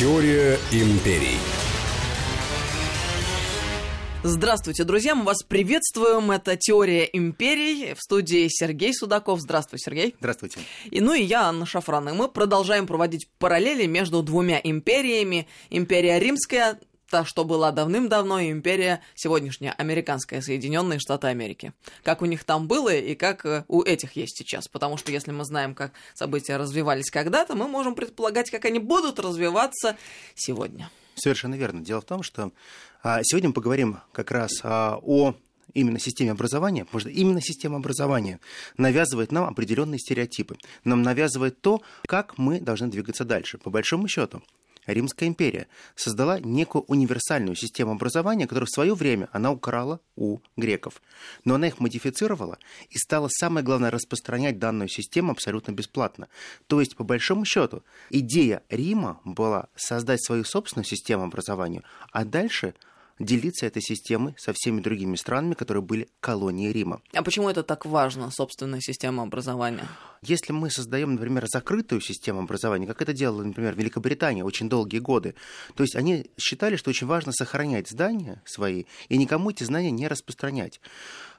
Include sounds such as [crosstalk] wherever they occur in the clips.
Теория империй. Здравствуйте, друзья, мы вас приветствуем. Это «Теория империй». В студии Сергей Судаков. Здравствуй, Сергей. Здравствуйте. И, ну и я, Анна Шафран. И мы продолжаем проводить параллели между двумя империями. Империя Римская, та, что была давным-давно, империя сегодняшняя, американская, Соединенные Штаты Америки. Как у них там было и как э, у этих есть сейчас. Потому что если мы знаем, как события развивались когда-то, мы можем предполагать, как они будут развиваться сегодня. Совершенно верно. Дело в том, что а, сегодня мы поговорим как раз а, о именно системе образования, потому что именно система образования навязывает нам определенные стереотипы, нам навязывает то, как мы должны двигаться дальше. По большому счету, Римская империя создала некую универсальную систему образования, которую в свое время она украла у греков. Но она их модифицировала и стала, самое главное, распространять данную систему абсолютно бесплатно. То есть, по большому счету, идея Рима была создать свою собственную систему образования, а дальше – делиться этой системой со всеми другими странами, которые были колонией Рима. А почему это так важно, собственная система образования? Если мы создаем, например, закрытую систему образования, как это делала, например, Великобритания очень долгие годы, то есть они считали, что очень важно сохранять здания свои и никому эти знания не распространять.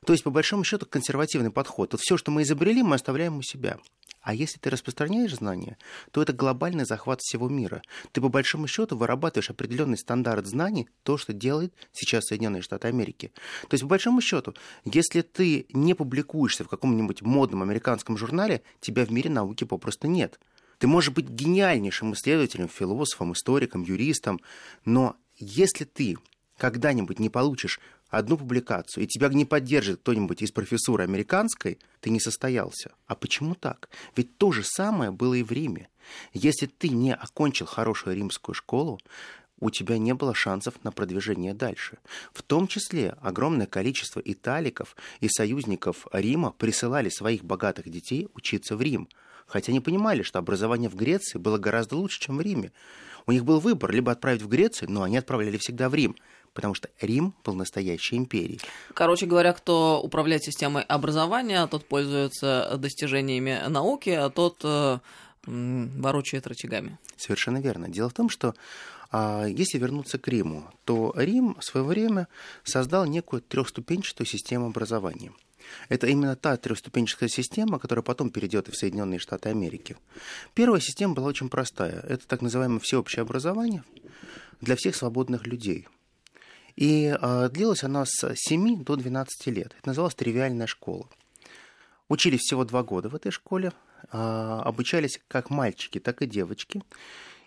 То есть, по большому счету, консервативный подход. Вот все, что мы изобрели, мы оставляем у себя. А если ты распространяешь знания, то это глобальный захват всего мира. Ты по большому счету вырабатываешь определенный стандарт знаний, то, что делает сейчас Соединенные Штаты Америки. То есть, по большому счету, если ты не публикуешься в каком-нибудь модном американском журнале, тебя в мире науки попросту нет. Ты можешь быть гениальнейшим исследователем, философом, историком, юристом, но если ты когда-нибудь не получишь одну публикацию, и тебя не поддержит кто-нибудь из профессуры американской, ты не состоялся. А почему так? Ведь то же самое было и в Риме. Если ты не окончил хорошую римскую школу, у тебя не было шансов на продвижение дальше. В том числе огромное количество италиков и союзников Рима присылали своих богатых детей учиться в Рим, хотя не понимали, что образование в Греции было гораздо лучше, чем в Риме. У них был выбор либо отправить в Грецию, но они отправляли всегда в Рим потому что Рим был настоящей империей. Короче говоря, кто управляет системой образования, тот пользуется достижениями науки, а тот э, ворочает рычагами. Совершенно верно. Дело в том, что а, если вернуться к Риму, то Рим в свое время создал некую трехступенчатую систему образования. Это именно та трехступенчатая система, которая потом перейдет в Соединенные Штаты Америки. Первая система была очень простая. Это так называемое всеобщее образование для всех свободных людей – и э, длилась она с 7 до 12 лет. Это называлась тривиальная школа. Учились всего два года в этой школе, э, обучались как мальчики, так и девочки.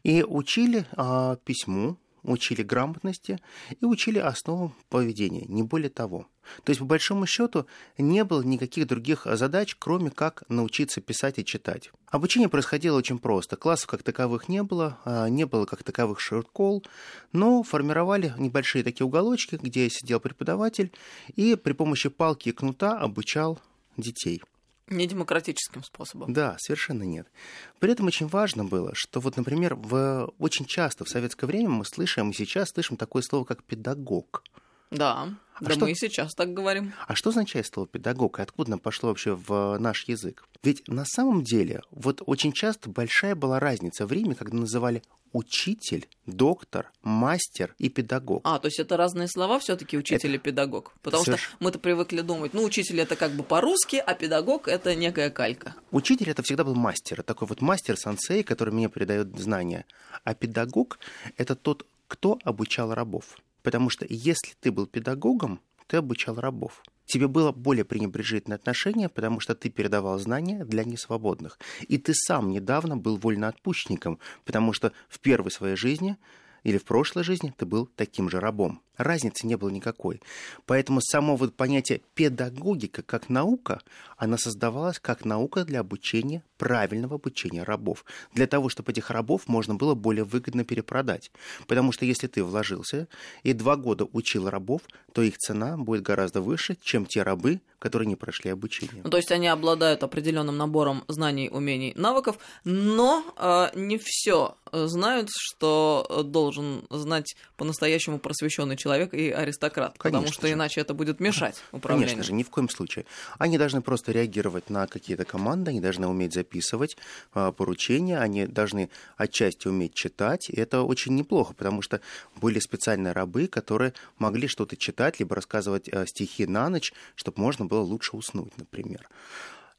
И учили э, письму, учили грамотности и учили основам поведения, не более того. То есть, по большому счету, не было никаких других задач, кроме как научиться писать и читать. Обучение происходило очень просто. Классов как таковых не было, а, не было как таковых шорткол, но формировали небольшие такие уголочки, где сидел преподаватель и при помощи палки и кнута обучал детей. Не демократическим способом. Да, совершенно нет. При этом очень важно было, что вот, например, в, очень часто в советское время мы слышим, и сейчас слышим такое слово, как педагог. Да, а да что... мы и сейчас так говорим. А что означает слово педагог и откуда оно пошло вообще в наш язык? Ведь на самом деле вот очень часто большая была разница в Риме, когда называли учитель, доктор, мастер и педагог. А, то есть это разные слова все-таки учитель это... и педагог. Потому Соверш... что мы-то привыкли думать, ну, учитель это как бы по-русски, а педагог это некая калька. Учитель это всегда был мастер, такой вот мастер-сансей, который мне передает знания. А педагог это тот, кто обучал рабов. Потому что если ты был педагогом, ты обучал рабов. Тебе было более пренебрежительное отношение, потому что ты передавал знания для несвободных. И ты сам недавно был вольноотпущенником, потому что в первой своей жизни или в прошлой жизни ты был таким же рабом. Разницы не было никакой. Поэтому само вот понятие педагогика как наука, она создавалась как наука для обучения, правильного обучения рабов. Для того, чтобы этих рабов можно было более выгодно перепродать. Потому что если ты вложился и два года учил рабов, то их цена будет гораздо выше, чем те рабы, которые не прошли обучение. Ну, то есть они обладают определенным набором знаний, умений, навыков, но э, не все знают, что должен должен знать по-настоящему просвещенный человек и аристократ, Конечно потому что же. иначе это будет мешать управлению. Конечно же, ни в коем случае. Они должны просто реагировать на какие-то команды, они должны уметь записывать а, поручения, они должны отчасти уметь читать. И это очень неплохо, потому что были специальные рабы, которые могли что-то читать, либо рассказывать а, стихи на ночь, чтобы можно было лучше уснуть, например.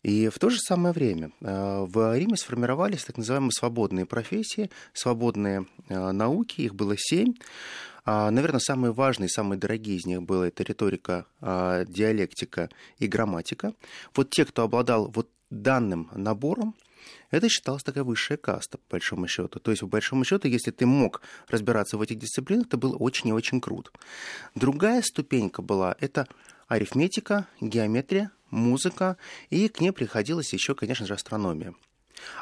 И в то же самое время э, в Риме сформировались так называемые свободные профессии, свободные э, науки, их было семь. А, Наверное, самые важные, самые дорогие из них было это риторика, а, диалектика и грамматика. Вот те, кто обладал вот данным набором, это считалось такая высшая каста, по большому счету. То есть, по большому счету, если ты мог разбираться в этих дисциплинах, это было очень и очень круто. Другая ступенька была это арифметика, геометрия, музыка, и к ней приходилось еще, конечно же, астрономия.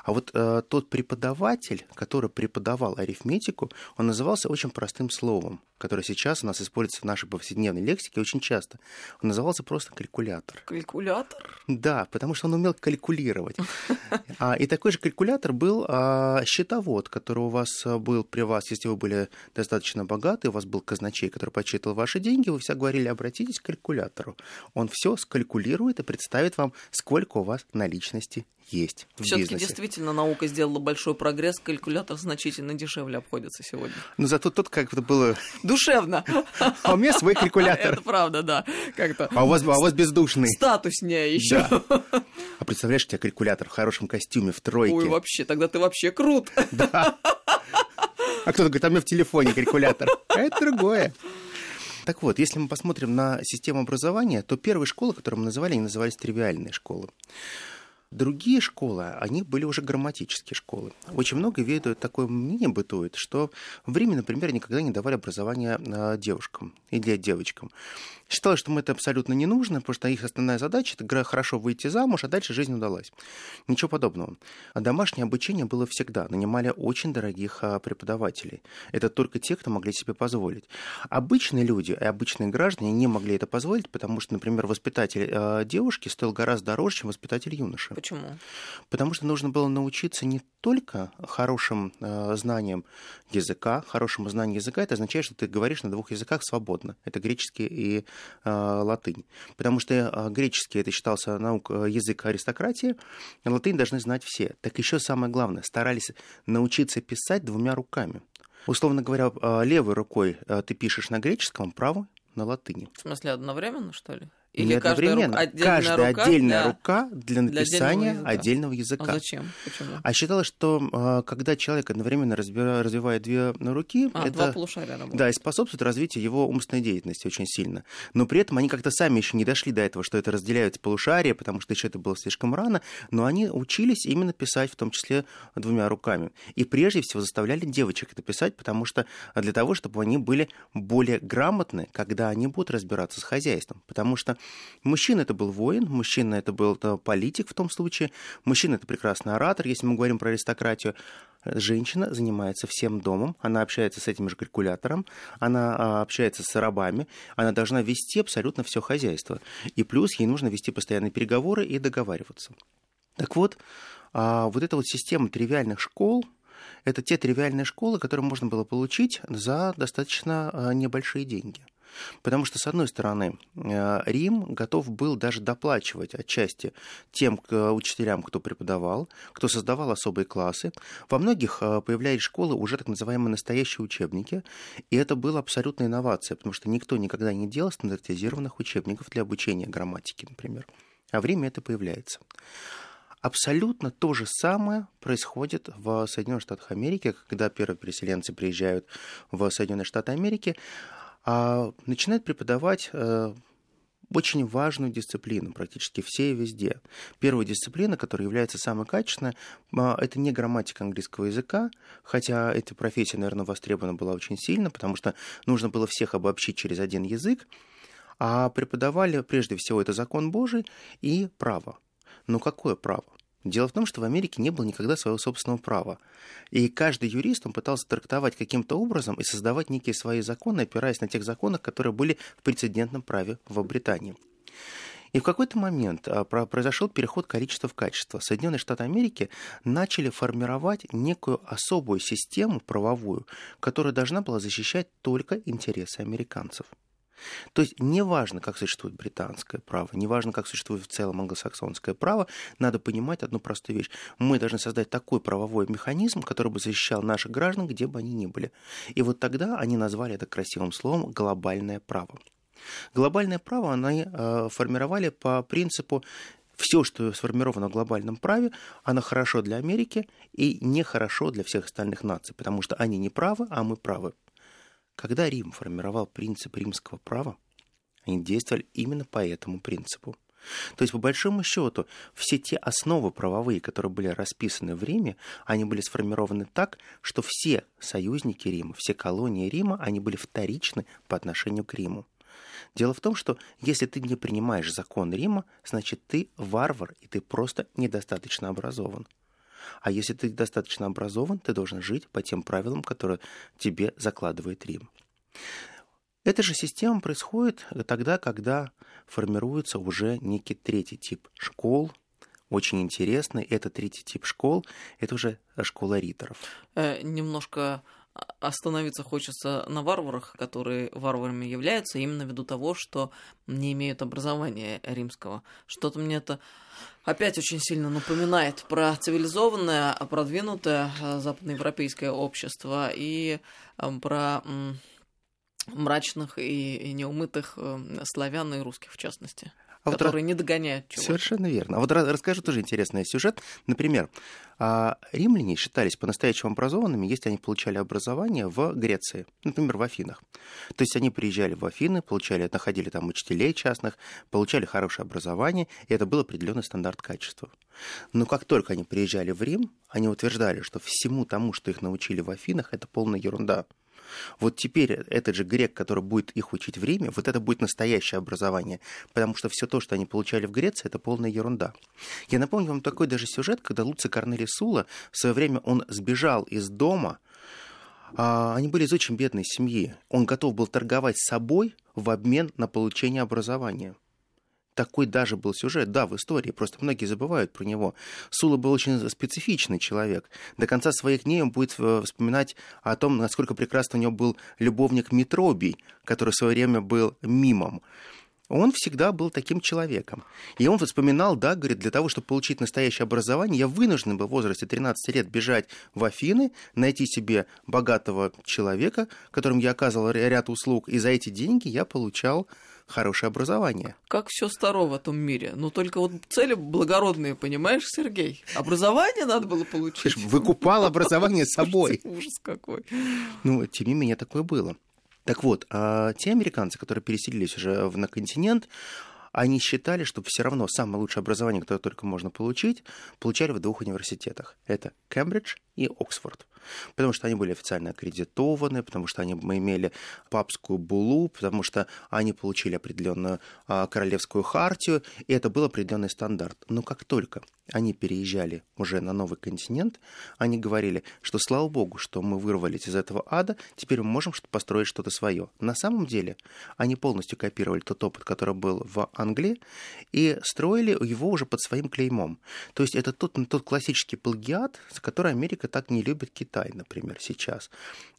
А вот э, тот преподаватель, который преподавал арифметику, он назывался очень простым словом, которое сейчас у нас используется в нашей повседневной лексике очень часто. Он назывался просто калькулятор. Калькулятор? Да, потому что он умел калькулировать. А, и такой же калькулятор был а, счетовод, который у вас был при вас, если вы были достаточно богаты, у вас был казначей, который подсчитывал ваши деньги, вы все говорили, обратитесь к калькулятору. Он все скалькулирует и представит вам, сколько у вас наличности есть Все-таки действительно наука сделала большой прогресс, калькулятор значительно дешевле обходится сегодня. Но зато тут как-то было... Душевно. А у меня свой калькулятор. Это правда, да. Как-то А у вас, а у вас бездушный. статуснее еще. Да. А представляешь, у тебя калькулятор в хорошем костюме, в тройке. Ой, вообще, тогда ты вообще крут. Да. А кто-то говорит, а у меня в телефоне калькулятор. А это другое. Так вот, если мы посмотрим на систему образования, то первые школы, которые мы называли, они назывались тривиальные школы. Другие школы, они были уже грамматические школы. Очень много ведают такое мнение бытует, что в Риме, например, никогда не давали образования а, девушкам или девочкам. Считалось, что им это абсолютно не нужно, потому что их основная задача – это хорошо выйти замуж, а дальше жизнь удалась. Ничего подобного. А домашнее обучение было всегда. Нанимали очень дорогих а, преподавателей. Это только те, кто могли себе позволить. Обычные люди и обычные граждане не могли это позволить, потому что, например, воспитатель а, девушки стоил гораздо дороже, чем воспитатель юноши. Почему? Потому что нужно было научиться не только хорошим э, знаниям языка, хорошему знанию языка, это означает, что ты говоришь на двух языках свободно. Это греческий и э, латынь. Потому что э, греческий это считался наук, э, язык аристократии, латынь должны знать все. Так еще самое главное, старались научиться писать двумя руками. Условно говоря, э, левой рукой э, ты пишешь на греческом, правой на латыни. В смысле, одновременно, что ли? Не каждая одновременно. Каждая рука отдельная для- рука для для написания отдельного отдельного языка. языка. А зачем? Почему? А считалось, что э, когда человек одновременно разби- развивает две руки, А, это два полушария работают. да, и способствует развитию его умственной деятельности очень сильно. Но при этом они как-то сами еще не дошли до этого, что это разделяют полушария, потому что еще это было слишком рано, но они учились именно писать, в том числе двумя руками. И прежде всего заставляли девочек это писать, потому что а, для того, чтобы они были более грамотны, когда они будут разбираться с хозяйством. Потому что мужчина это был воин, мужчина это был э, политик в том случае, мужчина это прекрасный оратор, если мы говорим про аристократию. Женщина занимается всем домом, она общается с этим же калькулятором, она а, общается с рабами, она должна вести абсолютно все хозяйство. И плюс ей нужно вести постоянные переговоры и договариваться. Так вот, а, вот эта вот система тривиальных школ, это те тривиальные школы, которые можно было получить за достаточно а, небольшие деньги. Потому что, с одной стороны, э, Рим готов был даже доплачивать отчасти тем учителям, кто преподавал, кто создавал особые классы. Во многих э, появлялись школы уже так называемые настоящие учебники, и это была абсолютная инновация, потому что никто никогда не делал стандартизированных учебников для обучения грамматики, например. А в Риме это появляется. Абсолютно то же самое происходит в Соединенных Штатах Америки, когда первые переселенцы приезжают в Соединенные Штаты Америки, а начинают преподавать э, очень важную дисциплину практически все и везде. Первая дисциплина, которая является самой качественной, а, это не грамматика английского языка, хотя эта профессия, наверное, востребована была очень сильно, потому что нужно было всех обобщить через один язык, а преподавали прежде всего это закон Божий и право. Но какое право? Дело в том, что в Америке не было никогда своего собственного права. И каждый юрист, он пытался трактовать каким-то образом и создавать некие свои законы, опираясь на тех законах, которые были в прецедентном праве в Британии. И в какой-то момент а, произошел переход количества в качество. Соединенные Штаты Америки начали формировать некую особую систему правовую, которая должна была защищать только интересы американцев. То есть неважно, как существует британское право, неважно, как существует в целом англосаксонское право, надо понимать одну простую вещь. Мы должны создать такой правовой механизм, который бы защищал наших граждан, где бы они ни были. И вот тогда они назвали это красивым словом «глобальное право». Глобальное право они э, формировали по принципу все, что сформировано в глобальном праве, оно хорошо для Америки и нехорошо для всех остальных наций, потому что они не правы, а мы правы. Когда Рим формировал принцип римского права, они действовали именно по этому принципу. То есть, по большому счету, все те основы правовые, которые были расписаны в Риме, они были сформированы так, что все союзники Рима, все колонии Рима, они были вторичны по отношению к Риму. Дело в том, что если ты не принимаешь закон Рима, значит ты варвар, и ты просто недостаточно образован. А если ты достаточно образован, ты должен жить по тем правилам, которые тебе закладывает Рим. Эта же система происходит тогда, когда формируется уже некий третий тип школ, очень интересный. Это третий тип школ, это уже школа риторов. Э, немножко остановиться хочется на варварах, которые варварами являются, именно ввиду того, что не имеют образования римского. Что-то мне это опять очень сильно напоминает про цивилизованное, продвинутое э, западноевропейское общество и э, про мрачных и неумытых славян и русских в частности а которые вот, не догоняют чего. Совершенно верно. А вот расскажу тоже интересный сюжет. Например, а, римляне считались по-настоящему образованными, если они получали образование в Греции, например, в Афинах. То есть они приезжали в Афины, получали, находили там учителей частных, получали хорошее образование, и это был определенный стандарт качества. Но как только они приезжали в Рим, они утверждали, что всему тому, что их научили в Афинах, это полная ерунда. Вот теперь этот же грек, который будет их учить в Риме, вот это будет настоящее образование, потому что все то, что они получали в Греции, это полная ерунда. Я напомню вам такой даже сюжет, когда Луций Корнелий Сула в свое время он сбежал из дома, а, они были из очень бедной семьи. Он готов был торговать собой в обмен на получение образования такой даже был сюжет, да, в истории, просто многие забывают про него. Сула был очень специфичный человек. До конца своих дней он будет э, вспоминать о том, насколько прекрасно у него был любовник Митробий, который в свое время был мимом. Он всегда был таким человеком. И он вспоминал, да, говорит, для того, чтобы получить настоящее образование, я вынужден был в возрасте 13 лет бежать в Афины, найти себе богатого человека, которому я оказывал ряд услуг, и за эти деньги я получал хорошее образование. Как все старо в этом мире. Ну, только вот цели благородные, понимаешь, Сергей? Образование надо было получить. Выкупал образование собой. Ужас какой. Ну, тем не менее, такое было. Так вот, а те американцы, которые переселились уже на континент, они считали, что все равно самое лучшее образование, которое только можно получить, получали в двух университетах. Это Кембридж и Оксфорд потому что они были официально аккредитованы, потому что они имели папскую булу, потому что они получили определенную а, королевскую хартию, и это был определенный стандарт. Но как только они переезжали уже на новый континент, они говорили, что слава богу, что мы вырвались из этого ада, теперь мы можем построить что-то свое. На самом деле они полностью копировали тот опыт, который был в Англии, и строили его уже под своим клеймом. То есть это тот, тот классический плагиат, за который Америка так не любит Китай например, сейчас.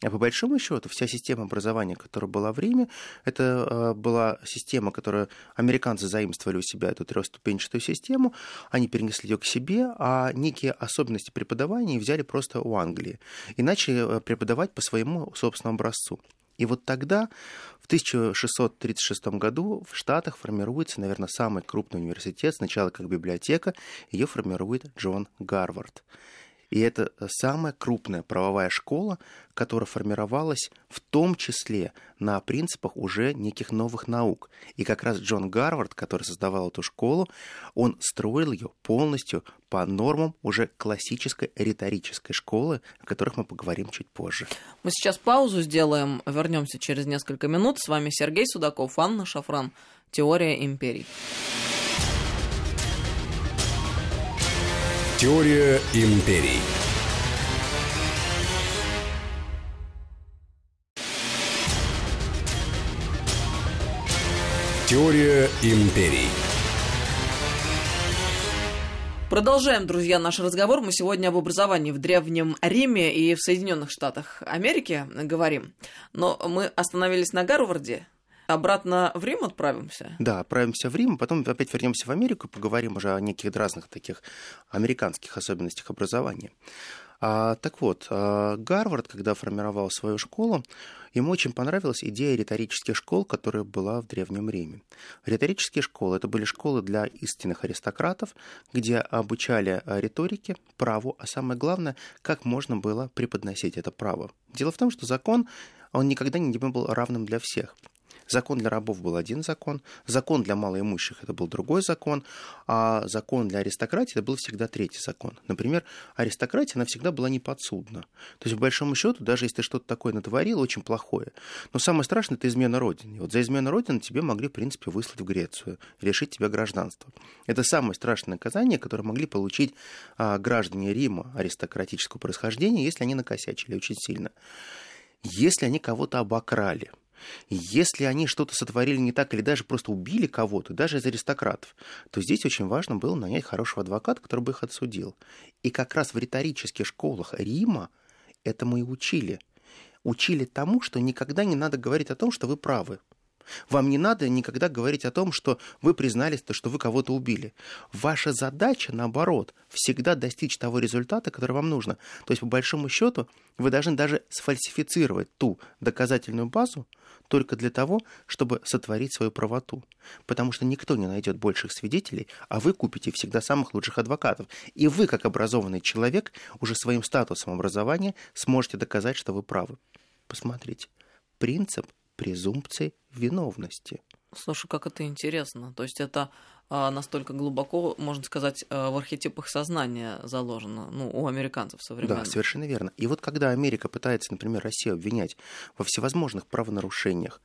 А по большому счету вся система образования, которая была в Риме, это э, была система, которую американцы заимствовали у себя, эту трехступенчатую систему, они перенесли ее к себе, а некие особенности преподавания взяли просто у Англии и начали э, преподавать по своему собственному образцу. И вот тогда, в 1636 году, в Штатах формируется, наверное, самый крупный университет, сначала как библиотека, ее формирует Джон Гарвард. И это самая крупная правовая школа, которая формировалась в том числе на принципах уже неких новых наук. И как раз Джон Гарвард, который создавал эту школу, он строил ее полностью по нормам уже классической риторической школы, о которых мы поговорим чуть позже. Мы сейчас паузу сделаем, вернемся через несколько минут. С вами Сергей Судаков, Анна Шафран. Теория империй. Теория империй. Теория империй. Продолжаем, друзья, наш разговор. Мы сегодня об образовании в Древнем Риме и в Соединенных Штатах Америки говорим. Но мы остановились на Гарварде, Обратно в Рим отправимся? Да, отправимся в Рим, потом опять вернемся в Америку и поговорим уже о неких разных таких американских особенностях образования. А, так вот, а, Гарвард, когда формировал свою школу, ему очень понравилась идея риторических школ, которая была в Древнем Риме. Риторические школы – это были школы для истинных аристократов, где обучали а, риторике, праву, а самое главное, как можно было преподносить это право. Дело в том, что закон, он никогда не был равным для всех – Закон для рабов был один закон, закон для малоимущих это был другой закон, а закон для аристократии это был всегда третий закон. Например, аристократия, она всегда была неподсудна. То есть, по большому счету, даже если ты что-то такое натворил, очень плохое. Но самое страшное – это измена Родины. Вот за измену Родины тебе могли, в принципе, выслать в Грецию, лишить тебя гражданства. Это самое страшное наказание, которое могли получить а, граждане Рима аристократического происхождения, если они накосячили очень сильно. Если они кого-то обокрали – если они что-то сотворили не так или даже просто убили кого-то, даже из аристократов, то здесь очень важно было нанять хорошего адвоката, который бы их отсудил. И как раз в риторических школах Рима этому и учили. Учили тому, что никогда не надо говорить о том, что вы правы. Вам не надо никогда говорить о том, что вы признались, что вы кого-то убили. Ваша задача, наоборот, всегда достичь того результата, который вам нужно. То есть, по большому счету, вы должны даже сфальсифицировать ту доказательную базу только для того, чтобы сотворить свою правоту. Потому что никто не найдет больших свидетелей, а вы купите всегда самых лучших адвокатов. И вы, как образованный человек, уже своим статусом образования сможете доказать, что вы правы. Посмотрите. Принцип презумпции виновности. Слушай, как это интересно. То есть это а, настолько глубоко, можно сказать, а, в архетипах сознания заложено, ну, у американцев современных. Да, совершенно верно. И вот когда Америка пытается, например, Россию обвинять во всевозможных правонарушениях,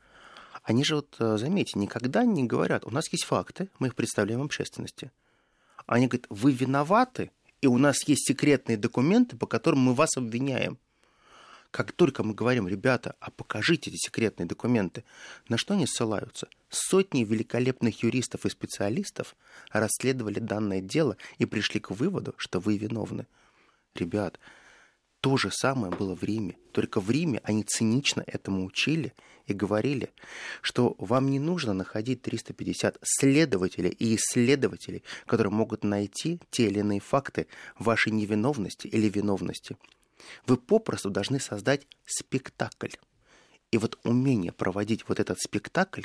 они же, вот, а, заметьте, никогда не говорят, у нас есть факты, мы их представляем общественности. Они говорят, вы виноваты, и у нас есть секретные документы, по которым мы вас обвиняем. Как только мы говорим, ребята, а покажите эти секретные документы, на что они ссылаются? Сотни великолепных юристов и специалистов расследовали данное дело и пришли к выводу, что вы виновны. Ребят, то же самое было в Риме. Только в Риме они цинично этому учили и говорили, что вам не нужно находить 350 следователей и исследователей, которые могут найти те или иные факты вашей невиновности или виновности. Вы попросту должны создать спектакль. И вот умение проводить вот этот спектакль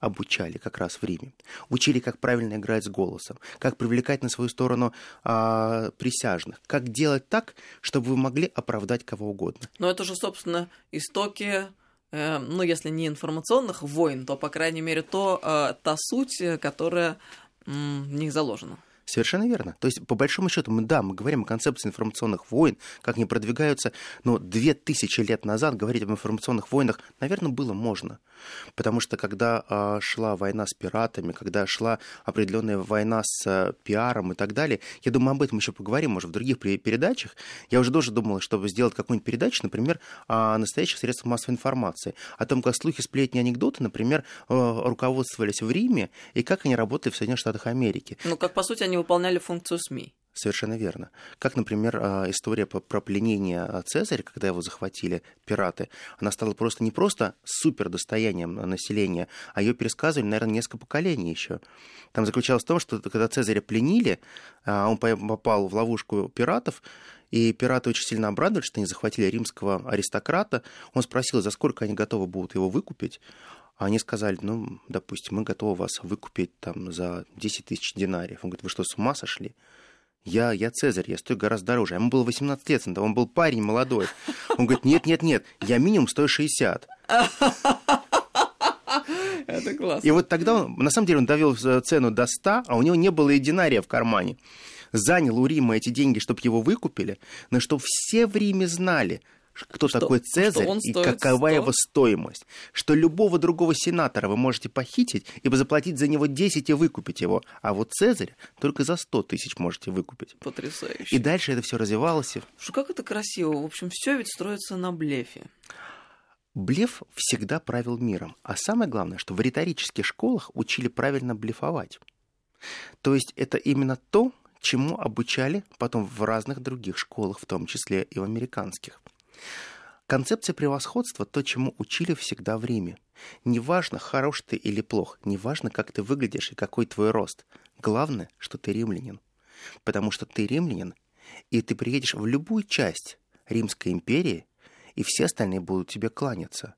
обучали как раз в Риме. Учили, как правильно играть с голосом, как привлекать на свою сторону а, присяжных, как делать так, чтобы вы могли оправдать кого угодно. Но это же, собственно, истоки э, ну, если не информационных войн, то, по крайней мере, то, э, та суть, которая в них заложена. Совершенно верно. То есть, по большому счету, мы, да, мы говорим о концепции информационных войн, как они продвигаются, но две тысячи лет назад говорить об информационных войнах, наверное, было можно. Потому что когда а, шла война с пиратами, когда шла определенная война с а, пиаром и так далее, я думаю, об этом еще поговорим, может, в других передачах. Я уже тоже думал, чтобы сделать какую-нибудь передачу, например, о настоящих средствах массовой информации, о том, как слухи, сплетни, анекдоты, например, а, руководствовались в Риме и как они работали в Соединенных Штатах Америки. Ну, как, по сути, они выполняли функцию СМИ. Совершенно верно. Как, например, а, история про пленение а, Цезаря, когда его захватили пираты, она стала просто не просто супер достоянием населения, а ее пересказывали, наверное, несколько поколений еще. Там заключалось в том, что когда Цезаря пленили, а, он попал в ловушку пиратов, и пираты очень сильно обрадовались, что они захватили римского аристократа. Он спросил, за сколько они готовы будут его выкупить. А они сказали, ну, допустим, мы готовы вас выкупить там за 10 тысяч динариев. Он говорит, вы что, с ума сошли? Я, я Цезарь, я стою гораздо дороже. Ему было 18 лет, он был парень молодой. Он говорит, нет, нет, нет, я минимум стою 60. Это классно. И вот тогда, он, на самом деле, он довел цену до 100, а у него не было и динария в кармане. Занял у Рима эти деньги, чтобы его выкупили, но что все в Риме знали, кто что, такой Цезарь что и какова 100? его стоимость. Что любого другого сенатора вы можете похитить и заплатить за него 10 и выкупить его. А вот Цезарь только за 100 тысяч можете выкупить. Потрясающе. И дальше это все развивалось. Что как это красиво. В общем, все ведь строится на блефе. Блеф всегда правил миром. А самое главное, что в риторических школах учили правильно блефовать. То есть это именно то, чему обучали потом в разных других школах, в том числе и в американских. Концепция превосходства – то, чему учили всегда в Риме. Неважно, хорош ты или плох, неважно, как ты выглядишь и какой твой рост. Главное, что ты римлянин. Потому что ты римлянин, и ты приедешь в любую часть Римской империи, и все остальные будут тебе кланяться.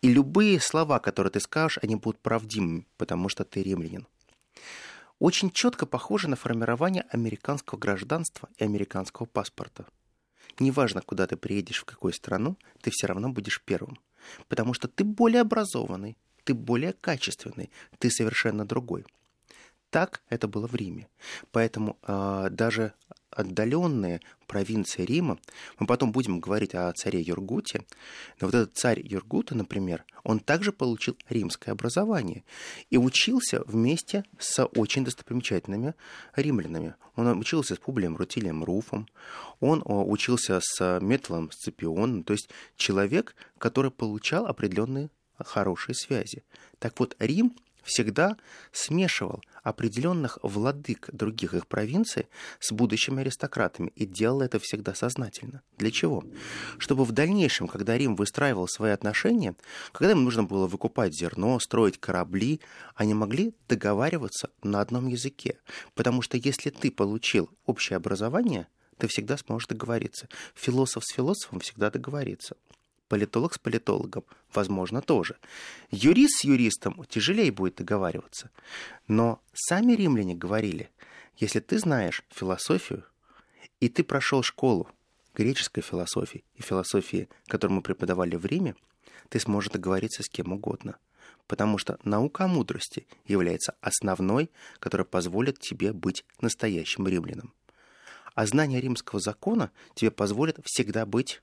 И любые слова, которые ты скажешь, они будут правдивыми, потому что ты римлянин очень четко похоже на формирование американского гражданства и американского паспорта. Неважно, куда ты приедешь, в какую страну, ты все равно будешь первым. Потому что ты более образованный, ты более качественный, ты совершенно другой. Так это было в Риме. Поэтому э, даже отдаленные провинции Рима, мы потом будем говорить о царе Юргуте, но вот этот царь Юргута, например, он также получил римское образование и учился вместе с очень достопримечательными римлянами. Он учился с Публием Рутилием Руфом, он учился с Метлом Сципионом, то есть человек, который получал определенные хорошие связи. Так вот, Рим всегда смешивал определенных владык других их провинций с будущими аристократами и делал это всегда сознательно. Для чего? Чтобы в дальнейшем, когда Рим выстраивал свои отношения, когда им нужно было выкупать зерно, строить корабли, они могли договариваться на одном языке. Потому что если ты получил общее образование, ты всегда сможешь договориться. Философ с философом всегда договорится политолог с политологом, возможно, тоже. Юрист с юристом тяжелее будет договариваться. Но сами римляне говорили, если ты знаешь философию, и ты прошел школу греческой философии и философии, которую мы преподавали в Риме, ты сможешь договориться с кем угодно. Потому что наука о мудрости является основной, которая позволит тебе быть настоящим римляном. А знание римского закона тебе позволит всегда быть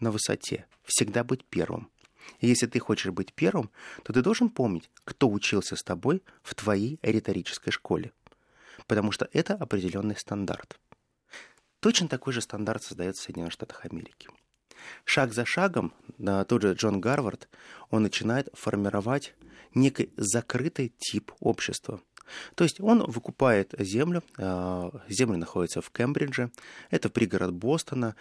на высоте, всегда быть первым. И если ты хочешь быть первым, то ты должен помнить, кто учился с тобой в твоей риторической школе. Потому что это определенный стандарт. Точно такой же стандарт создается в Соединенных Штатах Америки. Шаг за шагом тот же Джон Гарвард, он начинает формировать некий закрытый тип общества. То есть он выкупает землю, а, земля находится в Кембридже, это пригород Бостона,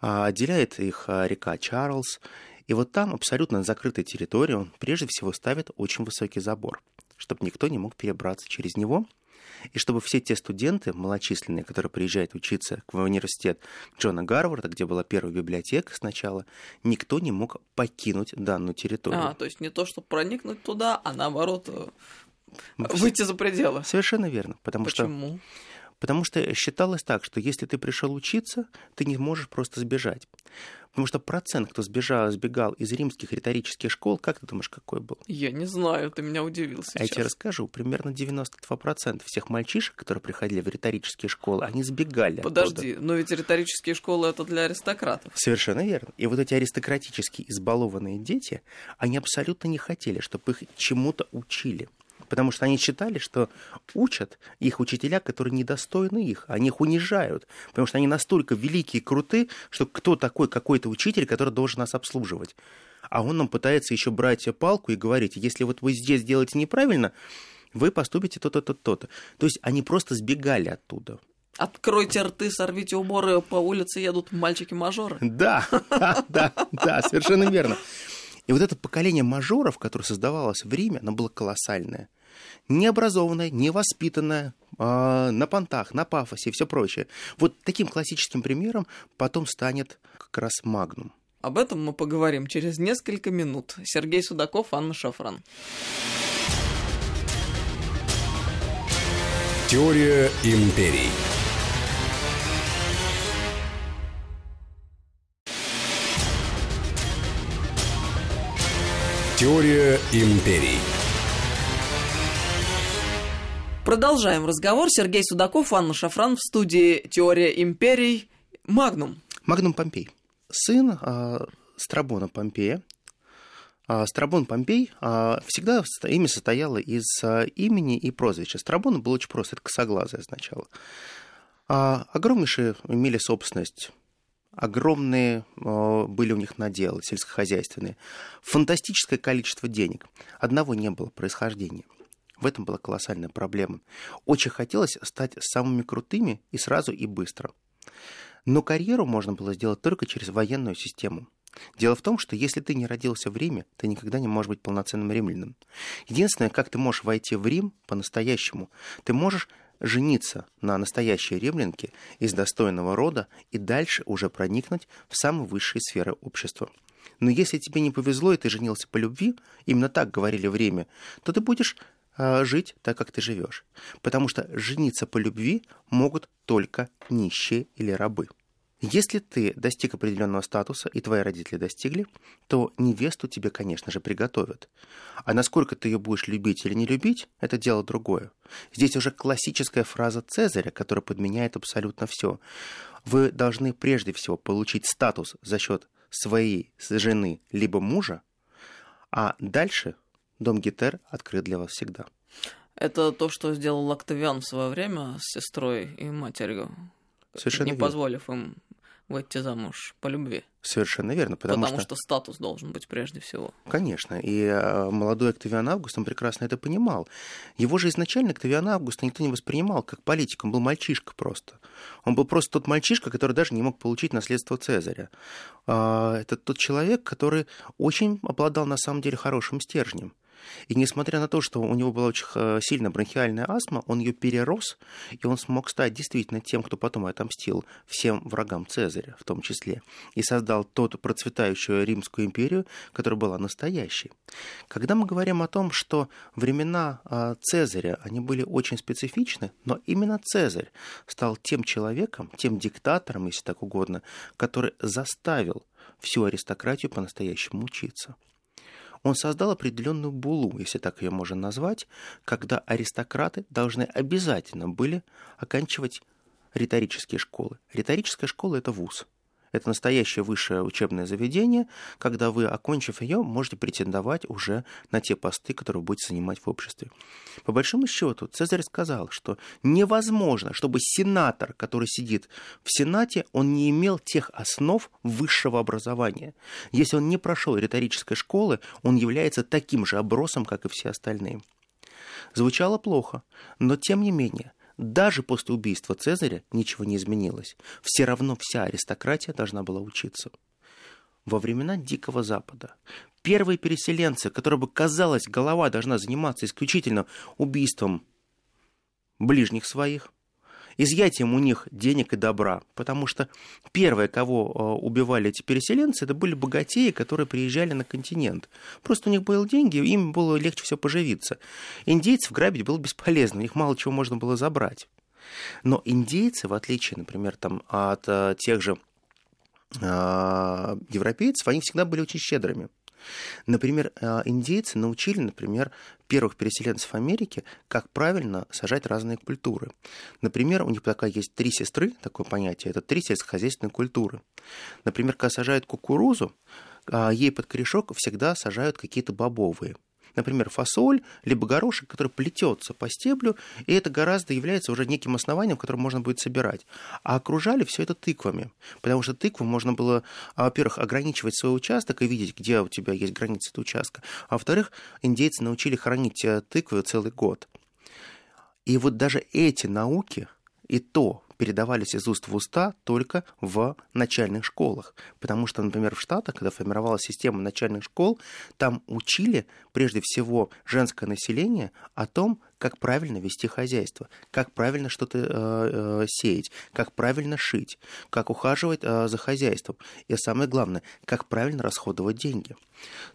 отделяет их а, река Чарльз. И вот там, абсолютно на закрытой территории, он прежде всего ставит очень высокий забор, чтобы никто не мог перебраться через него, и чтобы все те студенты малочисленные, которые приезжают учиться в университет Джона Гарварда, где была первая библиотека сначала, никто не мог покинуть данную территорию. А, то есть не то, чтобы проникнуть туда, а наоборот э, выйти за пределы. Совершенно верно, потому Почему? что Потому что считалось так, что если ты пришел учиться, ты не можешь просто сбежать. Потому что процент, кто сбежал, сбегал из римских риторических школ, как ты думаешь, какой был? Я не знаю, ты меня удивил сейчас. А я тебе расскажу. Примерно 92% всех мальчишек, которые приходили в риторические школы, они сбегали Подожди, оттуда. но ведь риторические школы это для аристократов. Совершенно верно. И вот эти аристократические избалованные дети, они абсолютно не хотели, чтобы их чему-то учили потому что они считали, что учат их учителя, которые недостойны их, они их унижают, потому что они настолько великие и круты, что кто такой какой-то учитель, который должен нас обслуживать. А он нам пытается еще брать палку и говорить, если вот вы здесь делаете неправильно, вы поступите то-то, то-то. То есть они просто сбегали оттуда. Откройте рты, сорвите уборы, по улице едут мальчики-мажоры. Да, [laughs] да, да, совершенно верно. И вот это поколение мажоров, которое создавалось в Риме, оно было колоссальное необразованная, невоспитанная, э, на понтах, на пафосе и все прочее. Вот таким классическим примером потом станет как раз Магнум. Об этом мы поговорим через несколько минут. Сергей Судаков, Анна Шафран. Теория империй. Теория империй. Продолжаем разговор. Сергей Судаков, Анна Шафран в студии «Теория империй». Магнум. Магнум Помпей. Сын э, Страбона Помпея. Э, Страбон Помпей э, всегда имя состояло из э, имени и прозвища. Страбон был очень просто, это косоглазое означало. Э, огромнейшие имели собственность огромные были у них наделы сельскохозяйственные, фантастическое количество денег. Одного не было происхождения – В этом была колоссальная проблема. Очень хотелось стать самыми крутыми и сразу, и быстро. Но карьеру можно было сделать только через военную систему. Дело в том, что если ты не родился в Риме, ты никогда не можешь быть полноценным римлянином. Единственное, как ты можешь войти в Рим по-настоящему, ты можешь жениться на настоящей римлянке из достойного рода и дальше уже проникнуть в самые высшие сферы общества. Но если тебе не повезло, и ты женился по любви, именно так говорили в Риме, то ты будешь жить так, как ты живешь. Потому что жениться по любви могут только нищие или рабы. Если ты достиг определенного статуса, и твои родители достигли, то невесту тебе, конечно же, приготовят. А насколько ты ее будешь любить или не любить, это дело другое. Здесь уже классическая фраза Цезаря, которая подменяет абсолютно все. Вы должны прежде всего получить статус за счет своей жены либо мужа, а дальше дом Гетер открыт для вас всегда. Это то, что сделал Октавиан в свое время с сестрой и матерью. Совершенно не верно. позволив им выйти замуж по любви. Совершенно верно, потому, Потому, что... статус должен быть прежде всего. Конечно, и э, молодой Октавиан Август, он прекрасно это понимал. Его же изначально Октавиана Августа никто не воспринимал как политик, он был мальчишка просто. Он был просто тот мальчишка, который даже не мог получить наследство Цезаря. А, Это тот человек, который очень обладал на самом деле хорошим стержнем. И несмотря на то, что у него была очень э, сильная бронхиальная астма, он ее перерос, и он смог стать действительно тем, кто потом отомстил всем врагам Цезаря в том числе, и создал ту процветающую Римскую империю, которая была настоящей. Когда мы говорим о том, что времена э, Цезаря, они были очень специфичны, но именно Цезарь стал тем человеком, тем диктатором, если так угодно, который заставил всю аристократию по-настоящему учиться он создал определенную булу, если так ее можно назвать, когда аристократы должны обязательно были оканчивать риторические школы. Риторическая школа – это вуз. Это настоящее высшее учебное заведение, когда вы, окончив ее, можете претендовать уже на те посты, которые вы будете занимать в обществе. По большому счету, Цезарь сказал, что невозможно, чтобы сенатор, который сидит в Сенате, он не имел тех основ высшего образования. Если он не прошел риторической школы, он является таким же обросом, как и все остальные. Звучало плохо, но тем не менее, даже после убийства Цезаря ничего не изменилось. Все равно вся аристократия должна была учиться. Во времена Дикого Запада первые переселенцы, которые бы, казалось, голова должна заниматься исключительно убийством ближних своих, изъятием у них денег и добра. Потому что первые, кого э, убивали эти переселенцы, это были богатеи, которые приезжали на континент. Просто у них были деньги, им было легче все поживиться. Индейцев грабить было бесполезно, у них мало чего можно было забрать. Но индейцы, в отличие, например, там, от э, тех же э, европейцев, они всегда были очень щедрыми. Например, э, индейцы научили, например, первых переселенцев Америки, как правильно сажать разные культуры. Например, у них такая есть три сестры, такое понятие, это три сельскохозяйственные культуры. Например, когда сажают кукурузу, э, ей под корешок всегда сажают какие-то бобовые – например, фасоль, либо горошек, который плетется по стеблю, и это гораздо является уже неким основанием, которое можно будет собирать. А окружали все это тыквами, потому что тыкву можно было, а, во-первых, ограничивать свой участок и видеть, где у тебя есть границы этого участка, а во-вторых, индейцы научили хранить э, тыквы целый год. И вот даже эти науки, и то передавались из уст в уста только в начальных школах. Потому что, например, в Штатах, когда формировалась система начальных школ, там учили прежде всего женское население о том, как правильно вести хозяйство, как правильно что-то э, э, сеять, как правильно шить, как ухаживать э, за хозяйством. И самое главное, как правильно расходовать деньги.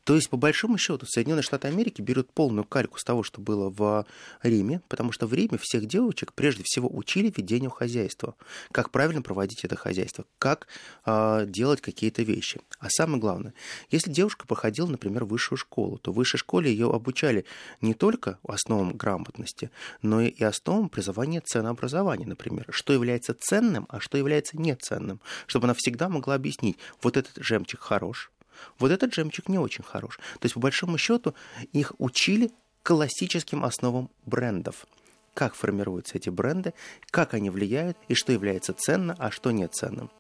То есть, по большому счету, Соединенные Штаты Америки берут полную кальку с того, что было в Риме, потому что в Риме всех девочек прежде всего учили ведению хозяйства, как правильно проводить это хозяйство, как э, делать какие-то вещи. А самое главное, если девушка проходила, например, высшую школу, то в высшей школе ее обучали не только основам грамотности, но и основам образования ценообразования, например, что является ценным, а что является неценным, чтобы она всегда могла объяснить, вот этот жемчуг хорош, вот этот жемчуг не очень хорош. То есть, по большому счету, их учили классическим основам брендов. Как формируются эти бренды, как они влияют и что является ценно, а что не ценным.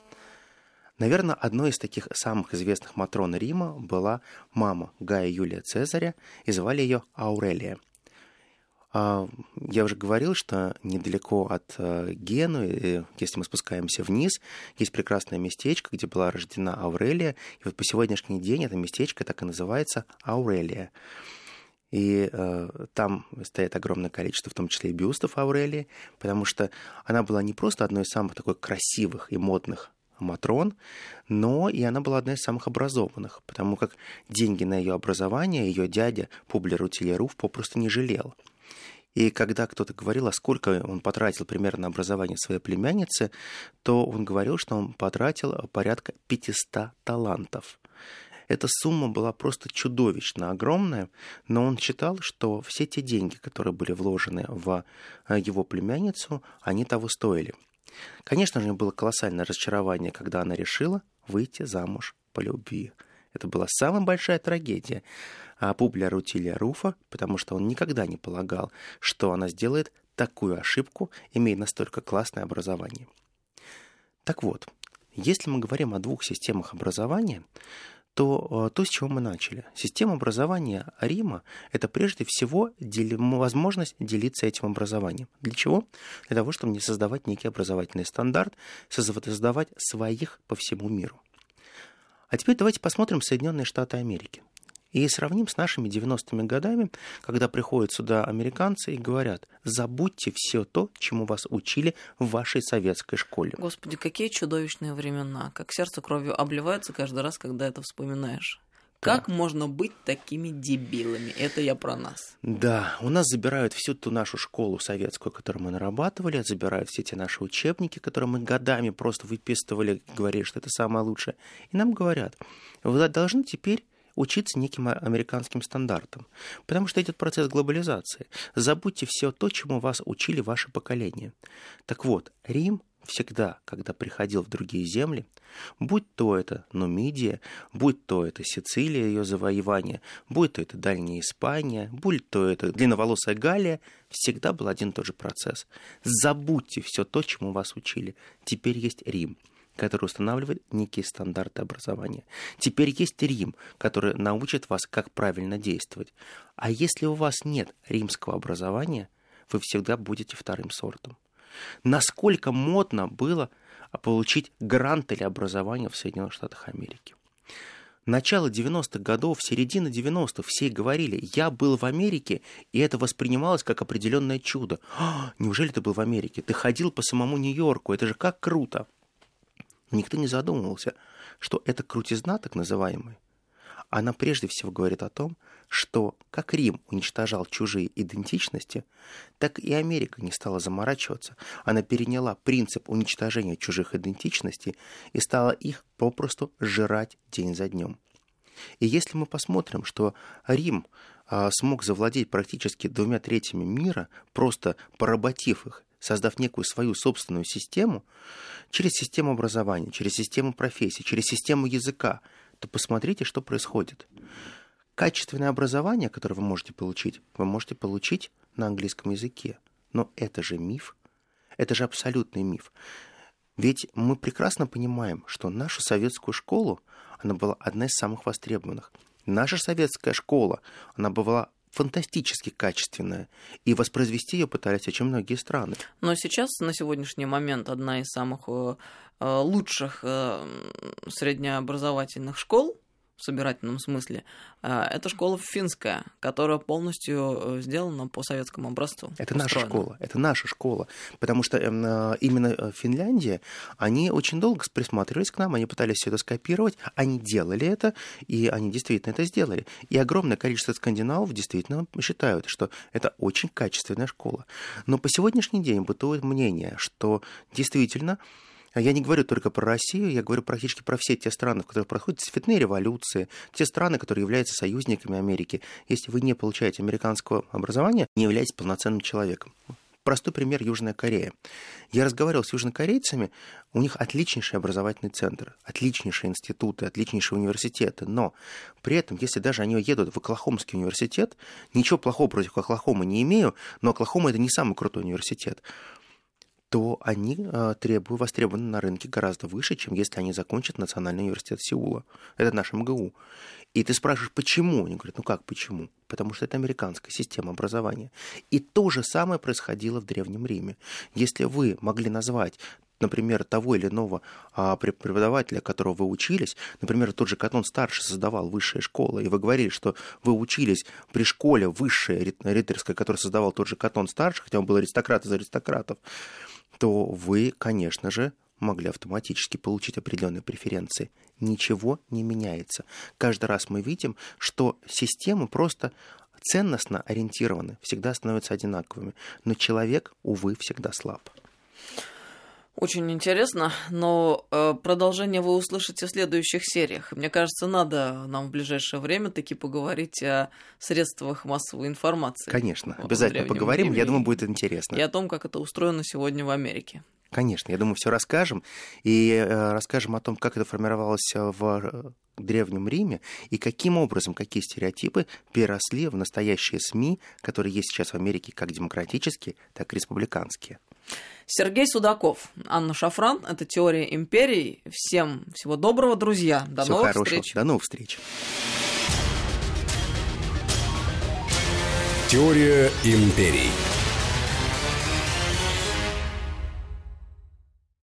Наверное, одной из таких самых известных Матрон Рима была мама Гая Юлия Цезаря, и звали ее Аурелия. А, я уже говорил, что недалеко от э, Гену, если мы спускаемся вниз, есть прекрасное местечко, где была рождена Аурелия. И вот по сегодняшний день это местечко так и называется Аурелия. И э, там стоит огромное количество, в том числе и бюстов Аурелии, потому что она была не просто одной из самых такой красивых и модных Матрон, но и она была одна из самых образованных, потому как деньги на ее образование ее дядя Публер Рутилеруф попросту не жалел. И когда кто-то говорил, а сколько он потратил примерно на образование своей племянницы, то он говорил, что он потратил порядка 500 талантов. Эта сумма была просто чудовищно огромная, но он считал, что все те деньги, которые были вложены в э, его племянницу, они того стоили. Конечно же, было колоссальное разочарование, когда она решила выйти замуж по любви. Это была самая большая трагедия Публя Рутилия Руфа, потому что он никогда не полагал, что она сделает такую ошибку, имея настолько классное образование. Так вот, если мы говорим о двух системах образования, то то, с чего мы начали. Система образования Рима – это прежде всего дели, возможность делиться этим образованием. Для чего? Для того, чтобы не создавать некий образовательный стандарт, создавать своих по всему миру. А теперь давайте посмотрим Соединенные Штаты Америки. И сравним с нашими 90-ми годами, когда приходят сюда американцы и говорят, забудьте все то, чему вас учили в вашей советской школе. Господи, какие чудовищные времена. Как сердце кровью обливается каждый раз, когда это вспоминаешь. Как можно быть такими дебилами? Это я про нас. Да, у нас забирают всю ту нашу школу советскую, которую мы нарабатывали, забирают все те наши учебники, которые мы годами просто выписывали, говорили, что это самое лучшее. И нам говорят, вы должны теперь учиться неким американским стандартам. Потому что идет процесс глобализации. Забудьте все то, чему вас учили ваше поколение. Так вот, Рим всегда, когда приходил в другие земли, будь то это Нумидия, будь то это Сицилия, ее завоевание, будь то это Дальняя Испания, будь то это длинноволосая Галия, всегда был один и тот же процесс. Забудьте все то, чему вас учили. Теперь есть Рим который устанавливает некие стандарты образования. Теперь есть Рим, который научит вас, как правильно действовать. А если у вас нет римского образования, вы всегда будете вторым сортом. Насколько модно было получить грант или образование в Соединенных Штатах Америки. Начало 90-х годов, середина 90-х, все говорили, я был в Америке, и это воспринималось как определенное чудо. А, неужели ты был в Америке? Ты ходил по самому Нью-Йорку, это же как круто. Никто не задумывался, что эта крутизна, так называемая, она прежде всего говорит о том, что как Рим уничтожал чужие идентичности, так и Америка не стала заморачиваться. Она переняла принцип уничтожения чужих идентичностей и стала их попросту жрать день за днем. И если мы посмотрим, что Рим а, смог завладеть практически двумя третьими мира, просто поработив их создав некую свою собственную систему, через систему образования, через систему профессий, через систему языка, то посмотрите, что происходит. Качественное образование, которое вы можете получить, вы можете получить на английском языке. Но это же миф. Это же абсолютный миф. Ведь мы прекрасно понимаем, что нашу советскую школу, она была одна из самых востребованных. Наша советская школа, она была фантастически качественная, и воспроизвести ее пытались очень многие страны. Но сейчас, на сегодняшний момент, одна из самых э, э, лучших э, среднеобразовательных школ в собирательном смысле, а, это школа финская, которая полностью э, сделана по советскому образцу. Это устроена. наша школа, это наша школа, потому что эм, э, именно э, Финляндия, они очень долго присматривались к нам, они пытались все это скопировать, они делали это, и они действительно это сделали. И огромное количество скандинавов действительно считают, что это очень качественная школа. Но по сегодняшний день бытует мнение, что действительно я не говорю только про Россию, я говорю практически про все те страны, в которых проходят цветные революции, те страны, которые являются союзниками Америки. Если вы не получаете американского образования, не являетесь полноценным человеком. Простой пример – Южная Корея. Я разговаривал с южнокорейцами, у них отличнейший образовательный центр, отличнейшие институты, отличнейшие университеты, но при этом, если даже они едут в Оклахомский университет, ничего плохого против Оклахомы не имею, но Оклахома – это не самый крутой университет то они э, требуют, востребованы на рынке гораздо выше, чем если они закончат Национальный университет Сеула. Это наш МГУ. И ты спрашиваешь, почему? Они говорят, ну как почему? потому что это американская система образования. И то же самое происходило в Древнем Риме. Если вы могли назвать например, того или иного а, преподавателя, которого вы учились, например, тот же Катон старший создавал высшие школы, и вы говорили, что вы учились при школе высшей риторской, которую создавал тот же Катон старший, хотя он был аристократ из аристократов, то вы, конечно же, могли автоматически получить определенные преференции. Ничего не меняется. Каждый раз мы видим, что системы просто ценностно ориентированы, всегда становятся одинаковыми. Но человек, увы, всегда слаб. Очень интересно, но э, продолжение вы услышите в следующих сериях. Мне кажется, надо нам в ближайшее время таки поговорить о средствах массовой информации. Конечно, обязательно поговорим, времени. я думаю, будет интересно. И о том, как это устроено сегодня в Америке. Конечно, я думаю, все расскажем. И э, расскажем о том, как это формировалось в э, Древнем Риме и каким образом, какие стереотипы переросли в настоящие СМИ, которые есть сейчас в Америке как демократические, так и республиканские. Сергей Судаков, Анна Шафран. Это «Теория империй». Всем всего доброго, друзья. До Всего новых хорошего. встреч. До новых встреч. Теория империй.